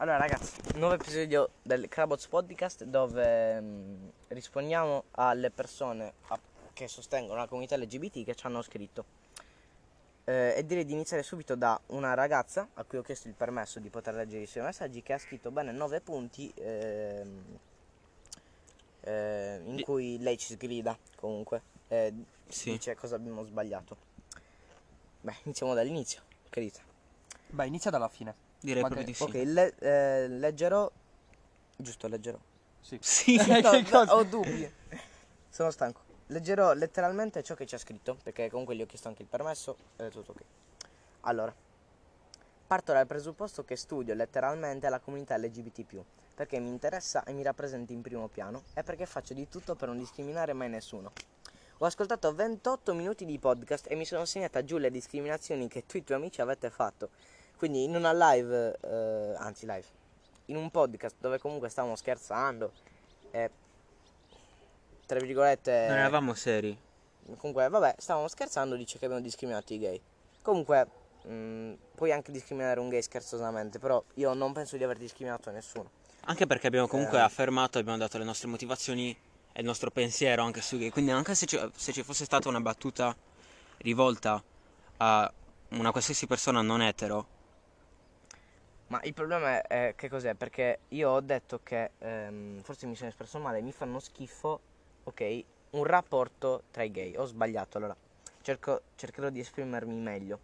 Allora ragazzi, nuovo episodio del Crabots Podcast dove mh, rispondiamo alle persone a- che sostengono la comunità LGBT che ci hanno scritto. Eh, e direi di iniziare subito da una ragazza a cui ho chiesto il permesso di poter leggere i suoi messaggi che ha scritto bene 9 punti ehm, eh, in Di- cui lei ci sgrida comunque, eh, Sì. dice cosa abbiamo sbagliato. Beh, iniziamo dall'inizio, che dite? Beh, inizia dalla fine. Direi Magari- proprio di sì. Ok, le- eh, leggerò. Giusto, leggerò. Sì. Sì. No, Che no, ho dubbi. Sono stanco. Leggerò letteralmente ciò che c'è scritto, perché comunque gli ho chiesto anche il permesso ed è tutto ok. Allora, parto dal presupposto che studio letteralmente la comunità LGBT+, perché mi interessa e mi rappresenta in primo piano e perché faccio di tutto per non discriminare mai nessuno. Ho ascoltato 28 minuti di podcast e mi sono segnata giù le discriminazioni che tu e i tuoi amici avete fatto. Quindi in una live, eh, anzi live, in un podcast dove comunque stavamo scherzando e tra virgolette Non eravamo seri. comunque vabbè stavamo scherzando dice che abbiamo discriminato i gay comunque mh, puoi anche discriminare un gay scherzosamente però io non penso di aver discriminato nessuno Anche perché abbiamo comunque Eh. affermato, abbiamo dato le nostre motivazioni e il nostro pensiero anche su gay. Quindi anche se ci, se ci fosse stata una battuta rivolta a una qualsiasi persona non etero, ma il problema è eh, che cos'è? Perché io ho detto che ehm, forse mi sono espresso male mi fanno schifo ok un rapporto tra i gay. Ho sbagliato allora cerco- cercherò di esprimermi meglio.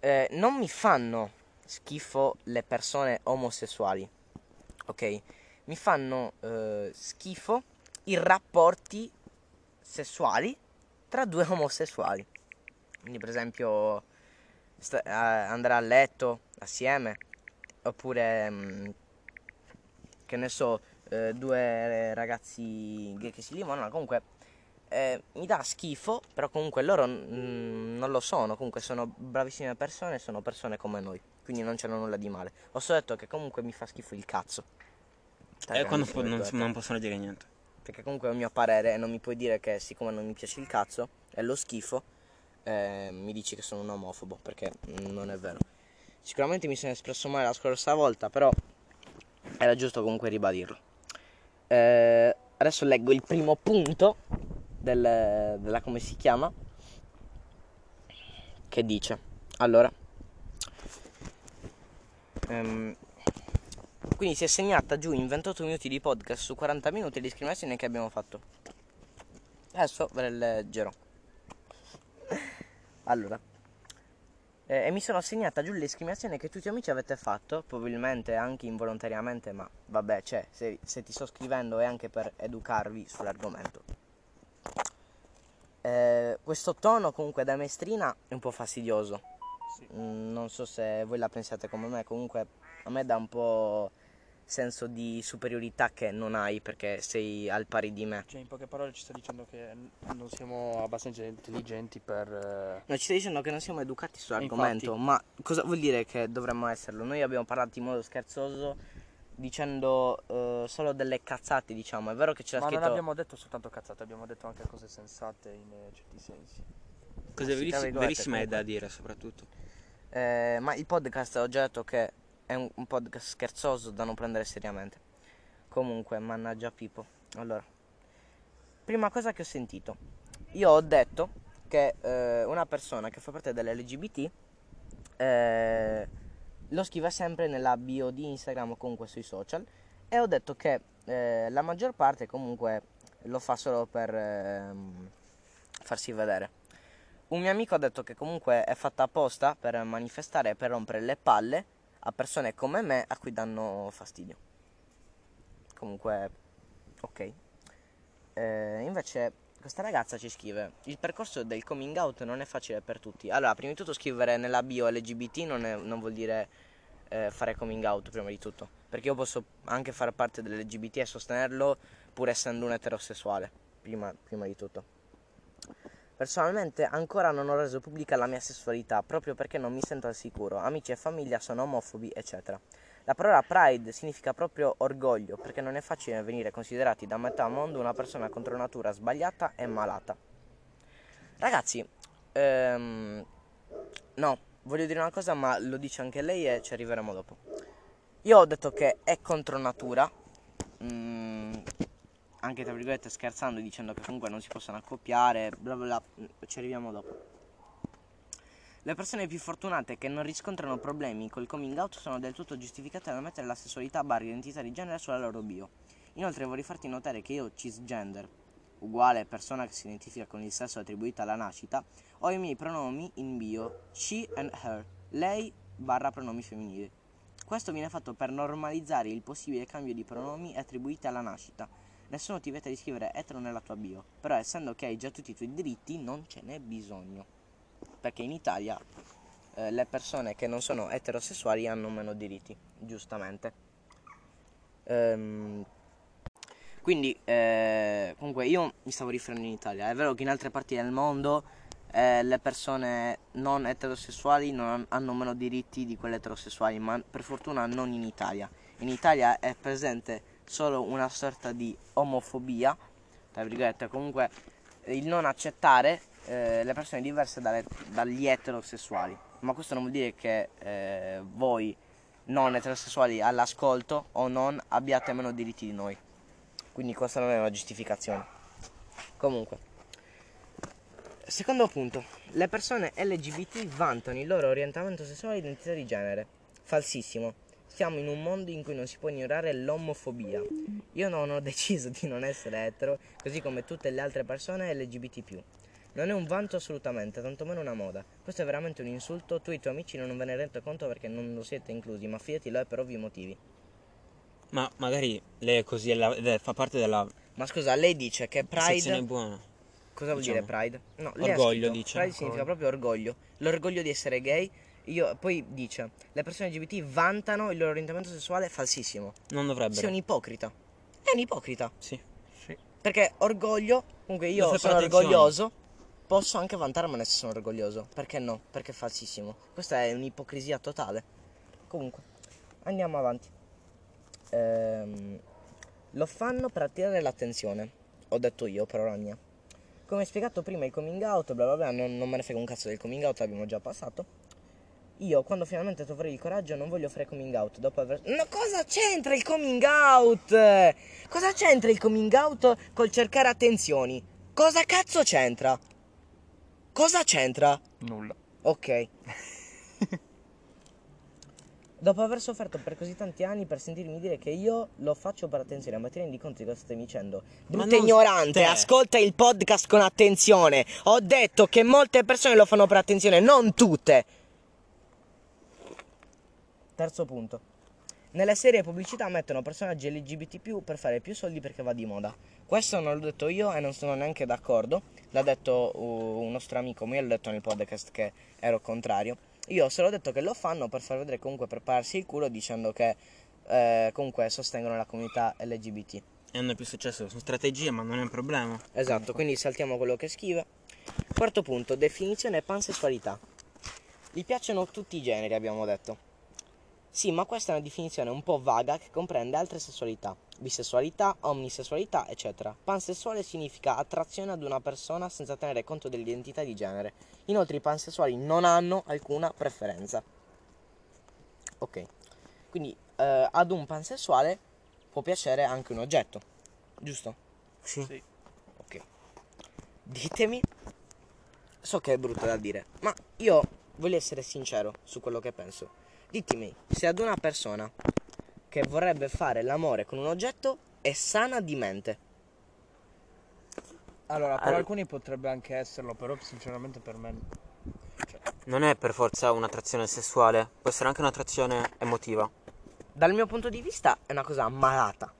Eh, non mi fanno schifo le persone omosessuali ok? Mi fanno eh, schifo i rapporti sessuali tra due omosessuali. Quindi per esempio sta- eh, andare a letto assieme oppure mm, che ne so eh, due ragazzi gay che si limonano comunque eh, mi dà schifo però comunque loro mm, non lo sono comunque sono bravissime persone sono persone come noi quindi non c'hanno nulla di male ho solo detto che comunque mi fa schifo il cazzo e quando grandissime po- non, non possono dire niente. Perché comunque è un mio parere e non mi puoi dire che siccome non mi piace il cazzo e lo schifo, eh, mi dici che sono un omofobo, perché mm, non è vero. Sicuramente mi sono espresso male la scorsa volta, però era giusto comunque ribadirlo. Eh, adesso leggo il primo punto del- della come si chiama, che dice, allora, ehm, quindi si è segnata giù in 28 minuti di podcast su 40 minuti le discriminazioni che abbiamo fatto. Adesso ve le leggerò. Allora. Eh, e mi sono segnata giù le discriminazioni che tutti gli amici avete fatto, probabilmente anche involontariamente, ma vabbè, cioè, se, se ti sto scrivendo è anche per educarvi sull'argomento. Eh, questo tono comunque da maestrina è un po' fastidioso. Mm, non so se voi la pensiate come me, comunque a me dà un po' senso di superiorità che non hai perché sei al pari di me. Cioè, in poche parole ci sta dicendo che non siamo abbastanza intelligenti per... eh, No, ci stai dicendo che non siamo educati sull'argomento, infatti. ma cosa vuol dire che dovremmo esserlo? Noi abbiamo parlato in modo scherzoso dicendo eh, solo delle cazzate, diciamo. È vero che c'era Ma non scritto abbiamo detto soltanto cazzate, abbiamo detto anche cose sensate in eh, certi sensi. Cose virgolette, verissime è da dire soprattutto. Eh, ma il podcast ho già detto che è un, un podcast scherzoso da non prendere seriamente. Comunque, mannaggia Pippo. Allora, prima cosa che ho sentito. Io ho detto che eh, una persona che fa parte dell'LGBT eh, lo scrive sempre nella bio di Instagram o comunque sui social. E ho detto che eh, la maggior parte comunque lo fa solo per ehm, farsi vedere. Un mio amico ha detto che comunque è fatta apposta per manifestare e per rompere le palle a persone come me a cui danno fastidio. Comunque, ok. Eh, invece questa ragazza ci scrive: Il percorso del coming out non è facile per tutti. Allora, prima di tutto scrivere nella bio LGBT non, è- non vuol dire eh, fare coming out prima di tutto. Perché io posso anche fare parte dell'LGBT e sostenerlo pur essendo un eterosessuale. Prima, prima di tutto. Personalmente ancora non ho reso pubblica la mia sessualità proprio perché non mi sento al sicuro. Amici e famiglia sono omofobi, eccetera. La parola pride significa proprio orgoglio perché non è facile venire considerati da metà mondo una persona contro natura sbagliata e malata. Ragazzi, ehm, no, voglio dire una cosa ma lo dice anche lei e ci arriveremo dopo. Io ho detto che è contro natura, mm, anche tra virgolette scherzando, dicendo che comunque non si possono accoppiare, bla bla bla, mm, ci arriviamo dopo. Le persone più fortunate che non riscontrano problemi col coming out sono del tutto giustificate dal mettere la sessualità barra identità di genere sulla loro bio. Inoltre vorrei farti notare che io cisgender, uguale persona che si identifica con il sesso attribuito alla nascita, ho i miei pronomi in bio she and her, lei barra pronomi femminili. Questo viene fatto per normalizzare il possibile cambio di pronomi attribuiti alla nascita. Nessuno ti vieta di scrivere etero nella tua bio, però essendo che hai già tutti i tuoi diritti non ce n'è bisogno. Perché in Italia eh, le persone che non sono eterosessuali hanno meno diritti, giustamente. Ehm, quindi, eh, comunque, io mi stavo riferendo in Italia. È vero che in altre parti del mondo eh, le persone non eterosessuali non hanno meno diritti di quelle eterosessuali, ma per fortuna non in Italia. In Italia è presente solo una sorta di omofobia, tra virgolette, comunque il non accettare eh, le persone diverse dalle, dagli eterosessuali. Ma questo non vuol dire che eh, voi non eterosessuali all'ascolto o non abbiate meno diritti di noi. Quindi questa non è una giustificazione. Comunque, secondo punto, le persone LGBT vantano il loro orientamento sessuale e identità di genere. Falsissimo. Siamo in un mondo in cui non si può ignorare l'omofobia. Io non ho deciso di non essere etero, così come tutte le altre persone LGBT. Non è un vanto assolutamente, tantomeno una moda. Questo è veramente un insulto. Tu e i tuoi amici non ve ne rendete conto perché non lo siete inclusi, ma fidati lo è per ovvi motivi. Ma magari lei è così, è la- è- fa parte della Ma scusa, lei dice che Pride. buona. Cosa vuol diciamo. dire Pride? No, Orgoglio, scritto, dice. Pride significa proprio orgoglio. L'orgoglio di essere gay. Io, poi dice: Le persone LGBT vantano il loro orientamento sessuale falsissimo. Non Sei dovrebbero. un ipocrita. È un ipocrita. Sì. Sì. Perché orgoglio, comunque io sono attenzione. orgoglioso, posso anche vantarmene se sono orgoglioso. Perché no? Perché è falsissimo. Questa è un'ipocrisia totale. Comunque, andiamo avanti. Ehm, lo fanno per attirare l'attenzione. Ho detto io, per ora mia. Come spiegato prima il coming out, bla bla bla, non, non me ne frega un cazzo del coming out, l'abbiamo già passato. Io, quando finalmente troverò il coraggio, non voglio fare coming out. Dopo aver. No, cosa c'entra il coming out? Cosa c'entra il coming out col cercare attenzioni? Cosa cazzo c'entra? Cosa c'entra? Nulla. Ok. Dopo aver sofferto per così tanti anni per sentirmi dire che io lo faccio per attenzione, ma ti rendi conto di cosa stai dicendo? Ma Brutta ignorante, te. ascolta il podcast con attenzione. Ho detto che molte persone lo fanno per attenzione, non tutte. Terzo punto. Nelle serie pubblicità mettono personaggi LGBT per fare più soldi perché va di moda. Questo non l'ho detto io e non sono neanche d'accordo. L'ha detto uh, un nostro amico mio, l'ho detto nel podcast che ero contrario. Io ho solo detto che lo fanno per far vedere comunque per pararsi il culo dicendo che eh, comunque sostengono la comunità LGBT. E hanno più successo. Sono strategie, ma non è un problema. Esatto, quindi saltiamo quello che scrive. Quarto punto, definizione pansessualità. Gli piacciono tutti i generi, abbiamo detto. Sì, ma questa è una definizione un po' vaga che comprende altre sessualità, bisessualità, omnisessualità, eccetera. Pansessuale significa attrazione ad una persona senza tenere conto dell'identità di genere. Inoltre i pansessuali non hanno alcuna preferenza. Ok, quindi eh, ad un pansessuale può piacere anche un oggetto, giusto? Sì. Sì. Ok. Ditemi. So che è brutto da dire, ma io voglio essere sincero su quello che penso. Ditemi se ad una persona che vorrebbe fare l'amore con un oggetto è sana di mente. Allora, per Allora- alcuni potrebbe anche esserlo, però sinceramente per me... Cioè, Non è per forza un'attrazione sessuale, può essere anche un'attrazione emotiva. Dal mio punto di vista è una cosa malata.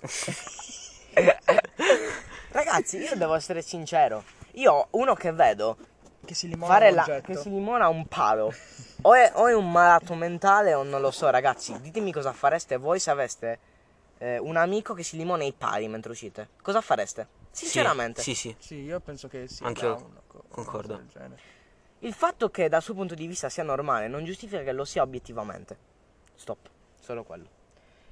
Ragazzi, io devo essere sincero. Io uno che vedo che si limona fare un la oggetto. che si limona un palo. O è, o è un malato mentale o non lo so, ragazzi. Ditemi cosa fareste voi se aveste eh, un amico che si limona i pali mentre uscite. Cosa fareste? Sinceramente. Sì, sì. Sì, io penso che sia co- una concordo. cosa del genere. Il fatto che dal suo punto di vista sia normale non giustifica che lo sia obiettivamente. Stop. Solo quello.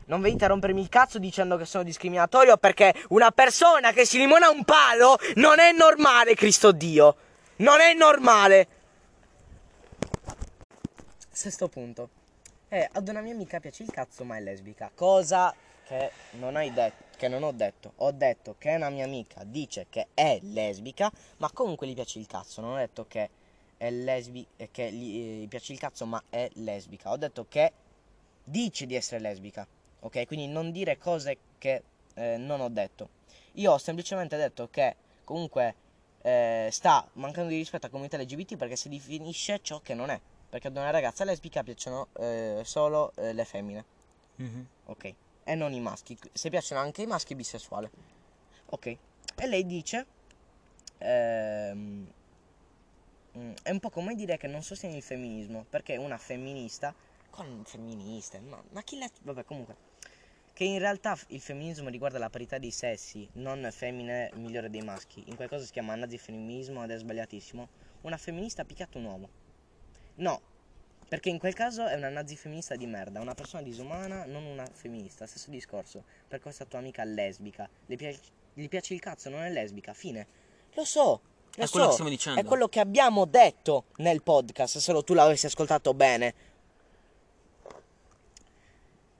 Non venite a rompermi il cazzo dicendo che sono discriminatorio perché una persona che si limona un palo non è normale, Cristo Dio. Non è normale. Sesto punto. Eh, ad una mia amica piace il cazzo ma è lesbica. Cosa che non, hai detto, che non ho detto. Ho detto che una mia amica dice che è lesbica, ma comunque gli piace il cazzo. Non ho detto che è lesbica, che gli, gli piace il cazzo ma è lesbica. Ho detto che dice di essere lesbica. Ok? Quindi non dire cose che eh, non ho detto. Io ho semplicemente detto che comunque eh, sta mancando di rispetto alla comunità LGBT perché si definisce ciò che non è. Perché ad una ragazza lesbica piacciono eh, solo eh, le femmine. Mhm. Ok. E non i maschi. Se piacciono anche i maschi bisessuali. Ok. E lei dice... ehm, mm, è un po' come dire che non sostiene il femminismo. Perché una femminista... Con femministe? Ma, ma chi l'ha... Vabbè, comunque. Che in realtà il femminismo riguarda la parità dei sessi, non femmine migliore dei maschi. In qualcosa si chiama nazifemminismo ed è sbagliatissimo. Una femminista ha picchiato un uomo. No, perché in quel caso è una nazifemminista di merda, una persona disumana, non una femminista. Stesso discorso. Per questa tua amica lesbica. Le piace, gli piace il cazzo, non è lesbica. Fine. Lo so. Lo È quello so. che stiamo dicendo. È quello che abbiamo detto nel podcast, se solo tu l'avessi ascoltato bene.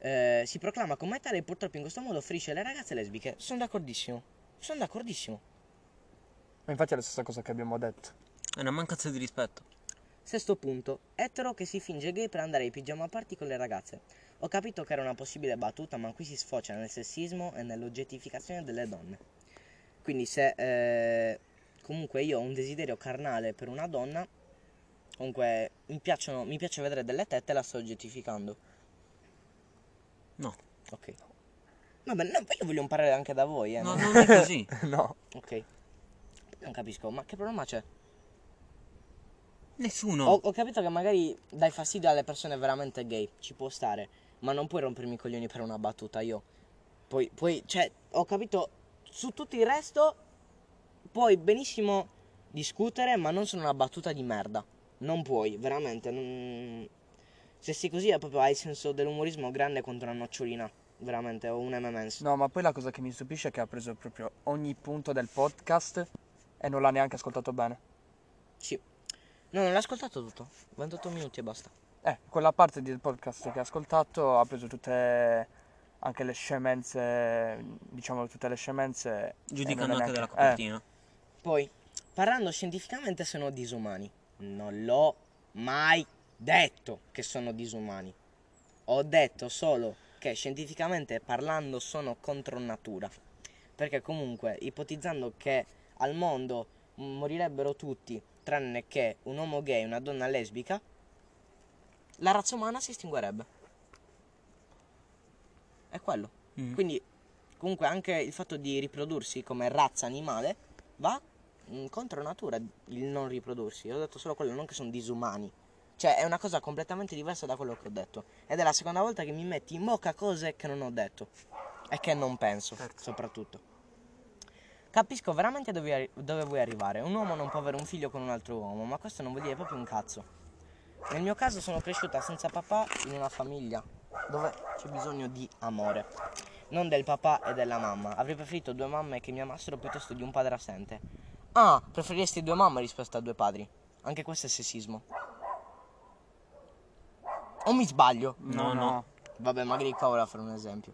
Eh, si proclama come tale e purtroppo in questo modo ferisce le ragazze lesbiche. Sono d'accordissimo. Sono d'accordissimo. Ma infatti è la stessa cosa che abbiamo detto. È una mancanza di rispetto. Sesto punto. Etero che si finge gay per andare ai pigiama party con le ragazze. Ho capito che era una possibile battuta, ma qui si sfocia nel sessismo e nell'oggettificazione delle donne. Quindi se eh, comunque io ho un desiderio carnale per una donna, comunque mi, piacciono, mi piace vedere delle tette e la sto oggettificando. No. Ok. Vabbè, no, poi io voglio imparare anche da voi, eh. No, no? non è così. no. Ok. Non capisco, ma che problema c'è? Nessuno. Ho, ho capito che magari dai fastidio alle persone veramente gay, ci può stare, ma non puoi rompermi i coglioni per una battuta, io. Poi, poi, cioè, ho capito, su tutto il resto puoi benissimo discutere, ma non su una battuta di merda. Non puoi, veramente, non... Se sei così è proprio hai il senso dell'umorismo grande contro una nocciolina, veramente, o un M&M's. No, ma poi la cosa che mi stupisce è che ha preso proprio ogni punto del podcast e non l'ha neanche ascoltato bene. Sì. No, non l'ho ascoltato tutto, 28 minuti e basta. Eh, quella parte del podcast che ha ascoltato ha preso tutte anche le scemenze, diciamo tutte le scemenze. Giudicando anche della eh, copertina. Poi, parlando scientificamente sono disumani. Non l'ho mai detto che sono disumani. Ho detto solo che scientificamente parlando sono contro natura. Perché comunque, ipotizzando che al mondo morirebbero tutti, tranne che un uomo gay e una donna lesbica, la razza umana si estinguerebbe. È quello. Mm. Quindi, comunque, anche il fatto di riprodursi come razza animale va mm, contro natura il non riprodursi. Ho detto solo quello, non che sono disumani. Cioè, è una cosa completamente diversa da quello che ho detto. Ed è la seconda volta che mi metti in bocca cose che non ho detto. E che non penso, soprattutto. Capisco veramente dove, arri- dove vuoi arrivare. Un uomo non può avere un figlio con un altro uomo, ma questo non vuol dire proprio un cazzo. Nel mio caso sono cresciuta senza papà in una famiglia dove c'è bisogno di amore. Non del papà e della mamma. Avrei preferito due mamme che mi amassero piuttosto di un padre assente. Ah, preferiresti due mamme rispetto a due padri. Anche questo è sessismo. O mi sbaglio? No, no. Vabbè, magari qua volevo fare un esempio.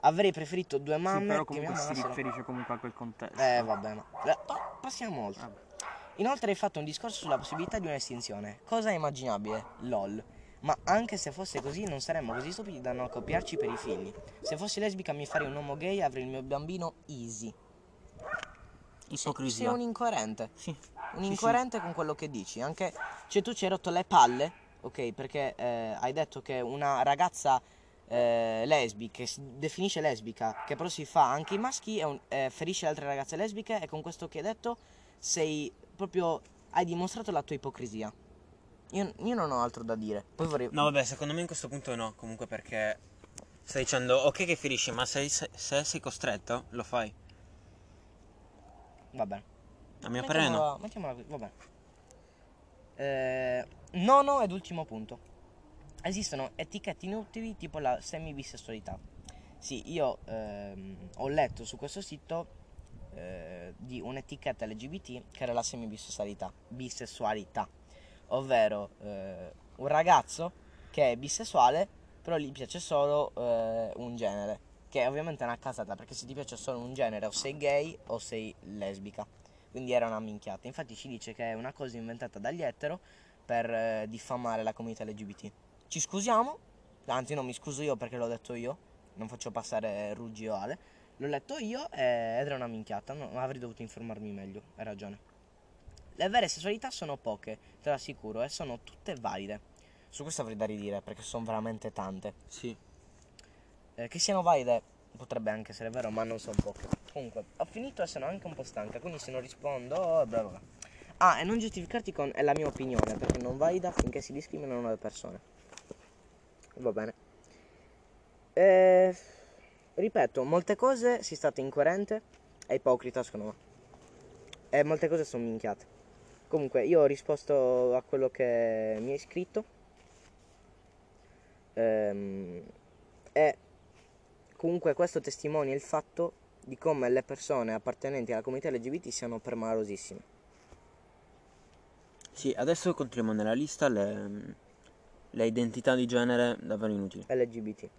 Avrei preferito due Sì, mamme però che mi comunque si riferisce comunque a quel contesto. Eh, vabbè, ma pa- passiamo oltre. Inoltre hai fatto un discorso sulla possibilità di un'estinzione. Cosa è immaginabile? LOL. Ma anche se fosse così, non saremmo così stupidi da non accoppiarci per i figli. Se fossi lesbica mi farei un uomo gay e avrei il mio bambino easy. Sei Ipocrisia. un incoerente. Sì. Un incoerente con quello che dici. Anche cioè tu ci hai rotto le palle, ok? Perché eh, hai detto che una ragazza eh, lesbica, che si definisce lesbica, che però si fa anche i maschi, è un- eh, ferisce altre ragazze lesbiche e con questo che hai detto sei proprio... hai dimostrato la tua ipocrisia. Io, io non ho altro da dire. Poi vorrei... No, vabbè, secondo me in questo punto no. Comunque perché stai dicendo, ok che ferisci, ma se, se, se sei costretto, lo fai. Va bene. A mio parere no. Mettiamola- qui, va bene. Eh, nono ed ultimo punto. Esistono etichette inutili tipo la semibisessualità. Sì, io ehm, ho letto su questo sito eh, di un'etichetta LGBT che era la semibisessualità, bisessualità, ovvero eh, un ragazzo che è bisessuale, però gli piace solo eh, un genere. Che ovviamente è una casata, perché se ti piace solo un genere o sei gay o sei lesbica. Quindi era una minchiata. Infatti ci dice che è una cosa inventata dagli etero per eh, diffamare la comunità LGBT. Ci scusiamo, anzi non mi scuso io perché l'ho detto io, non faccio passare Ruggi o Ale. L'ho letto io ed era una minchiata, no, avrei dovuto informarmi meglio, hai ragione. Le vere sessualità sono poche, te lo assicuro, e sono tutte valide. Su questo avrei da ridire perché sono veramente tante. Sì. Eh, che siano valide potrebbe anche essere vero, ma non sono poche. Comunque, ho finito e sono anche un po' stanca, quindi se non rispondo, bla bla bla. Ah, e non giustificarti con è la mia opinione, perché non valida finché si discriminano le persone. Va bene. Eh, ripeto, molte cose si è stato incoerente e ipocrita secondo me. E molte cose sono minchiate. Comunque, io ho risposto a quello che mi hai scritto. Ehm, e comunque questo testimonia il fatto di come le persone appartenenti alla comunità LGBT siano permalosissime. Sì, adesso contriamo nella lista le, le identità di genere davvero inutili. LGBT.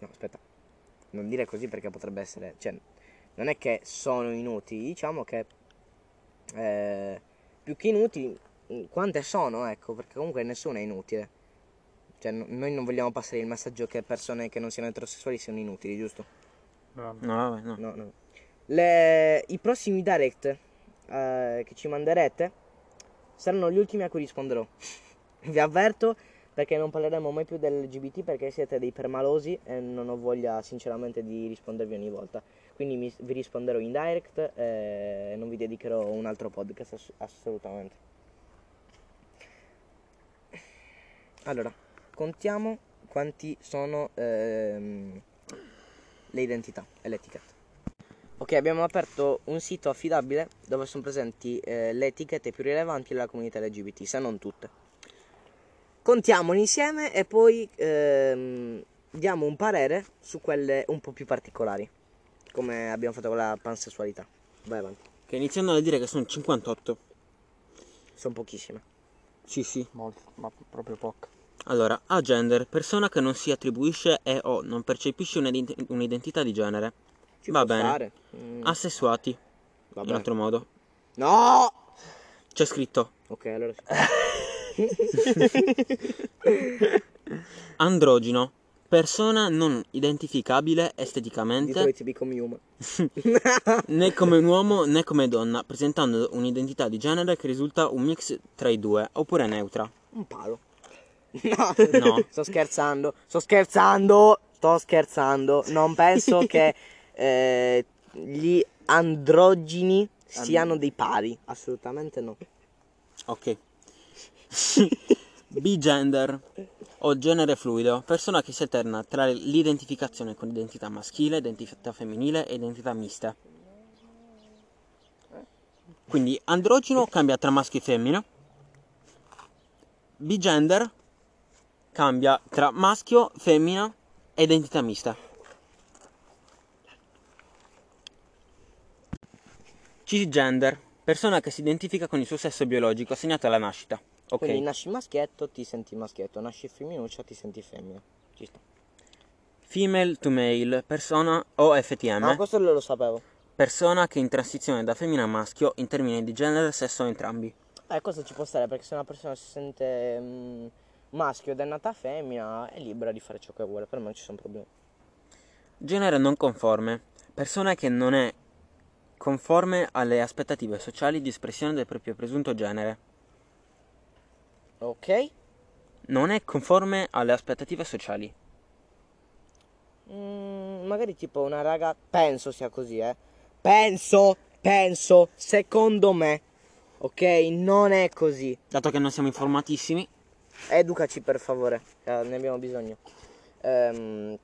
No, aspetta. Non dire così perché potrebbe essere... Cioè, non è che sono inutili, diciamo che... eh, più che inutili, mm, quante sono, ecco, perché comunque nessuno è inutile. Cioè, no- noi non vogliamo passare il messaggio che persone che non siano eterosessuali siano inutili, giusto? No, vabbè, no. No, no. Le- I prossimi direct eh, che ci manderete saranno gli ultimi a cui risponderò. Vi avverto perché non parleremo mai più dell'LGBT perché siete dei permalosi e non ho voglia sinceramente di rispondervi ogni volta. Quindi mi- vi risponderò in direct e non vi dedicherò un altro podcast ass- assolutamente. Allora, contiamo quanti sono ehm, le identità e le etichette. Ok, abbiamo aperto un sito affidabile dove sono presenti eh, le etichette più rilevanti della comunità LGBT, se non tutte. Contiamole insieme e poi ehm, diamo un parere su quelle un po' più particolari, come abbiamo fatto con la pansessualità. Vai avanti, Che iniziando a dire che sono 58. sono pochissime. Sì, sì. Molto, ma proprio poco. Allora, agender, persona che non si attribuisce e o non percepisce un'ident- un'identità di genere. Ci Va bene. stare. Mm, Assessuati, vabbè. in altro modo. No! C'è scritto Ok, allora androgino, persona non identificabile esteticamente né come un uomo né come donna, presentando un'identità di genere che risulta un mix tra i due, oppure neutra. Un palo. No, No. sto scherzando, sto scherzando, sto scherzando. Non penso che eh, gli androgini siano dei pari, assolutamente no. Ok. Bigender o genere fluido, persona che si alterna tra l'identificazione con identità maschile, identità femminile e identità miste. Quindi androgino cambia tra maschio e femmina. Bigender cambia tra maschio, femmina e identità mista. Cisgender, persona che si identifica con il suo sesso biologico assegnato alla nascita. Ok. Quindi nasci maschietto, ti senti maschietto, nasci femminuccia, ti senti femmina. Ci sta. Female to male, persona o FTM, Ma questo lo sapevo. persona che è in transizione da femmina a maschio in termini di genere, sesso o entrambi. Eh, questo ci può stare perché se una persona si sente mm, maschio ed è nata femmina è libera di fare ciò che vuole, per me non ci sono problemi. Genere non conforme, persona che non è conforme alle aspettative sociali di espressione del proprio presunto genere. Ok? Non è conforme alle aspettative sociali. Mm, magari tipo una raga, penso sia così, eh. Penso, penso, secondo me. Ok? Non è così. Dato che non siamo informatissimi, Educaci per favore, ne abbiamo bisogno. Ehm,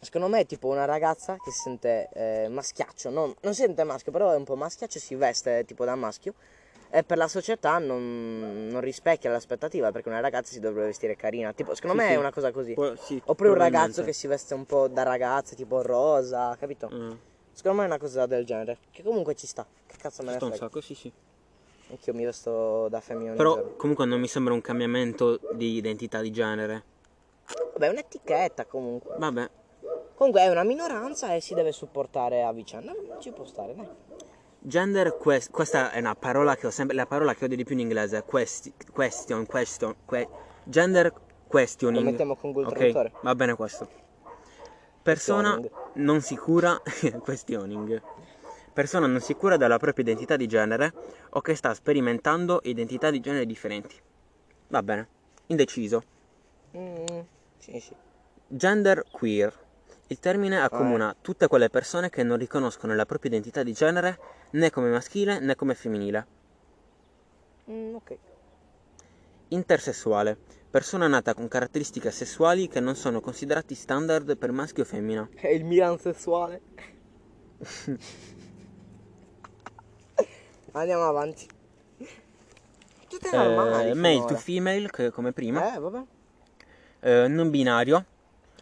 secondo me è tipo una ragazza che si sente eh, maschiaccio, non, non si sente maschio, però è un po' maschiaccio, si veste tipo da maschio e per la società non, non rispecchia l'aspettativa perché una ragazza si dovrebbe vestire carina. Tipo, secondo Sì, me sì. è una cosa così. Può- sì, Oppure un ragazzo che si veste un po' da ragazza, tipo rosa, capito? Mm, Secondo me è una cosa del genere. Che comunque ci sta. Che cazzo me ci ne sta un sacco, sì sì. Anch'io mi vesto da femmina ogni Però giorno. comunque non mi sembra un cambiamento di identità di genere. Vabbè, è un'etichetta comunque. Vabbè. Comunque è una minoranza e si deve supportare a vicenda. Ci può stare, dai. Gender quest- questa è una parola che ho sempre la parola che odio di più in inglese, questi- question, question, que- gender questioning. Lo mettiamo con Google Ok, Traduttore. Va bene questo. Persona non sicura questioning. Persona non sicura della propria identità di genere o che sta sperimentando identità di genere differenti. Va bene. Indeciso. Mm, sì, sì. Gender queer. Il termine accomuna tutte quelle persone che non riconoscono la propria identità di genere né come maschile né come femminile. Mm, ok. Intersessuale. Persona nata con caratteristiche sessuali che non sono considerati standard per maschio o femmina. È il Milan sessuale. Andiamo avanti. Tutte normali. Eh, male finora. to female, che come prima. Eh, vabbè. Eh, non binario.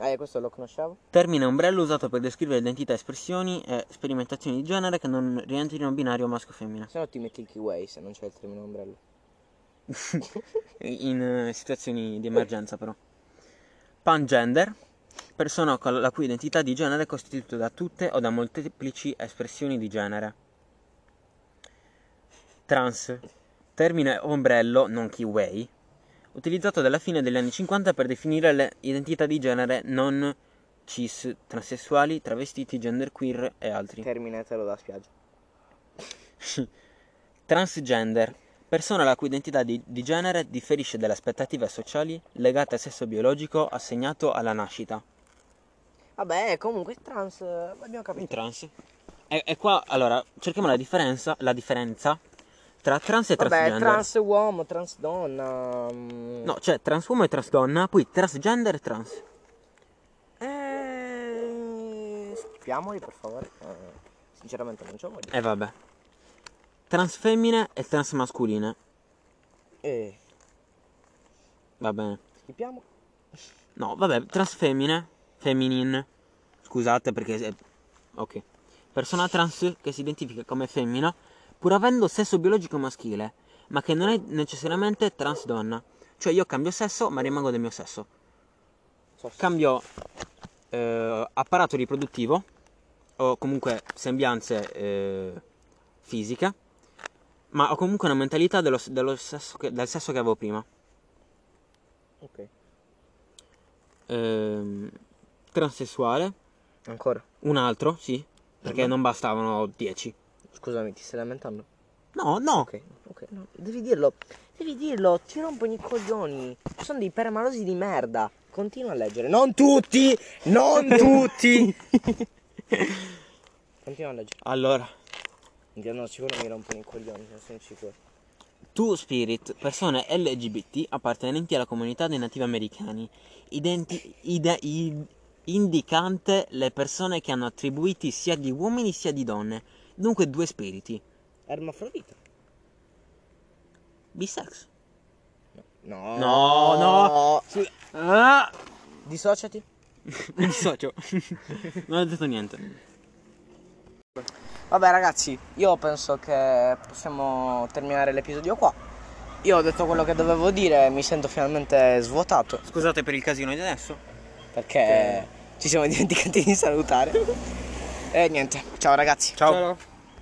Eh, questo lo conoscevo. Termine ombrello usato per descrivere identità, espressioni e sperimentazioni di genere che non rientrino in binario maschio o femmina. Se no ti metti il keyway se non c'è il termine ombrello. in eh, situazioni di emergenza però. Pangender, persona con la cui identità di genere è costituita da tutte o da molteplici espressioni di genere. Trans, termine ombrello, non keyway, utilizzato dalla fine degli anni 50 per definire le identità di genere non cis, transessuali, travestiti, genderqueer e altri. Termine etero da spiaggia. Transgender, persona la cui identità di, di genere differisce dalle aspettative sociali legate al sesso biologico assegnato alla nascita. Vabbè, comunque trans, abbiamo capito. trans. E, e qua, allora, cerchiamo la differenza, la differenza tra trans e Vabbè, transgender. trans uomo, trans donna. mm. No, c'è trans uomo e trans donna, poi transgender e trans. Eh, skippiamoli per favore. Eh, sinceramente non c'ho voglia. E vabbè. Trans femmine e trans mascoline. Eh, Va bene. skippiamo. No, vabbè, trans femmine, feminin. Scusate perché... è- Ok. Persona trans che si identifica come femmina pur avendo sesso biologico maschile, ma che non è necessariamente trans donna. Cioè io cambio sesso ma rimango del mio sesso. So- Cambio eh, apparato riproduttivo o comunque sembianze eh, fisiche, ma ho comunque una mentalità dello, dello sesso che, del sesso che avevo prima. Ok. Ehm, transessuale, Ancora. un altro, sì, perché non bastavano 10. Scusami, ti stai lamentando? No, no, Ok, ok, no. Devi dirlo. Devi dirlo, ti rompono i coglioni. Sono dei permalosi di merda. Continua a leggere. Non tutti! Non tutti! Continua a leggere. allora, no, sicuro mi rompono i coglioni, ne sono sicuro. Two Spirit, persone LGBT appartenenti alla comunità dei nativi americani, identi- ide- i- indicante le persone che hanno attribuiti sia di uomini sia di donne, dunque due spiriti. Ermafrodita. Bisex. No. No, no. Ah! Dissociati. Dissocio. non ho detto niente. Vabbè ragazzi, io penso che possiamo terminare l'episodio qua. Io ho detto quello che dovevo dire, mi sento finalmente svuotato Scusate per il casino di adesso. perché ci siamo dimenticati di salutare. E niente, ciao ragazzi. Ciao.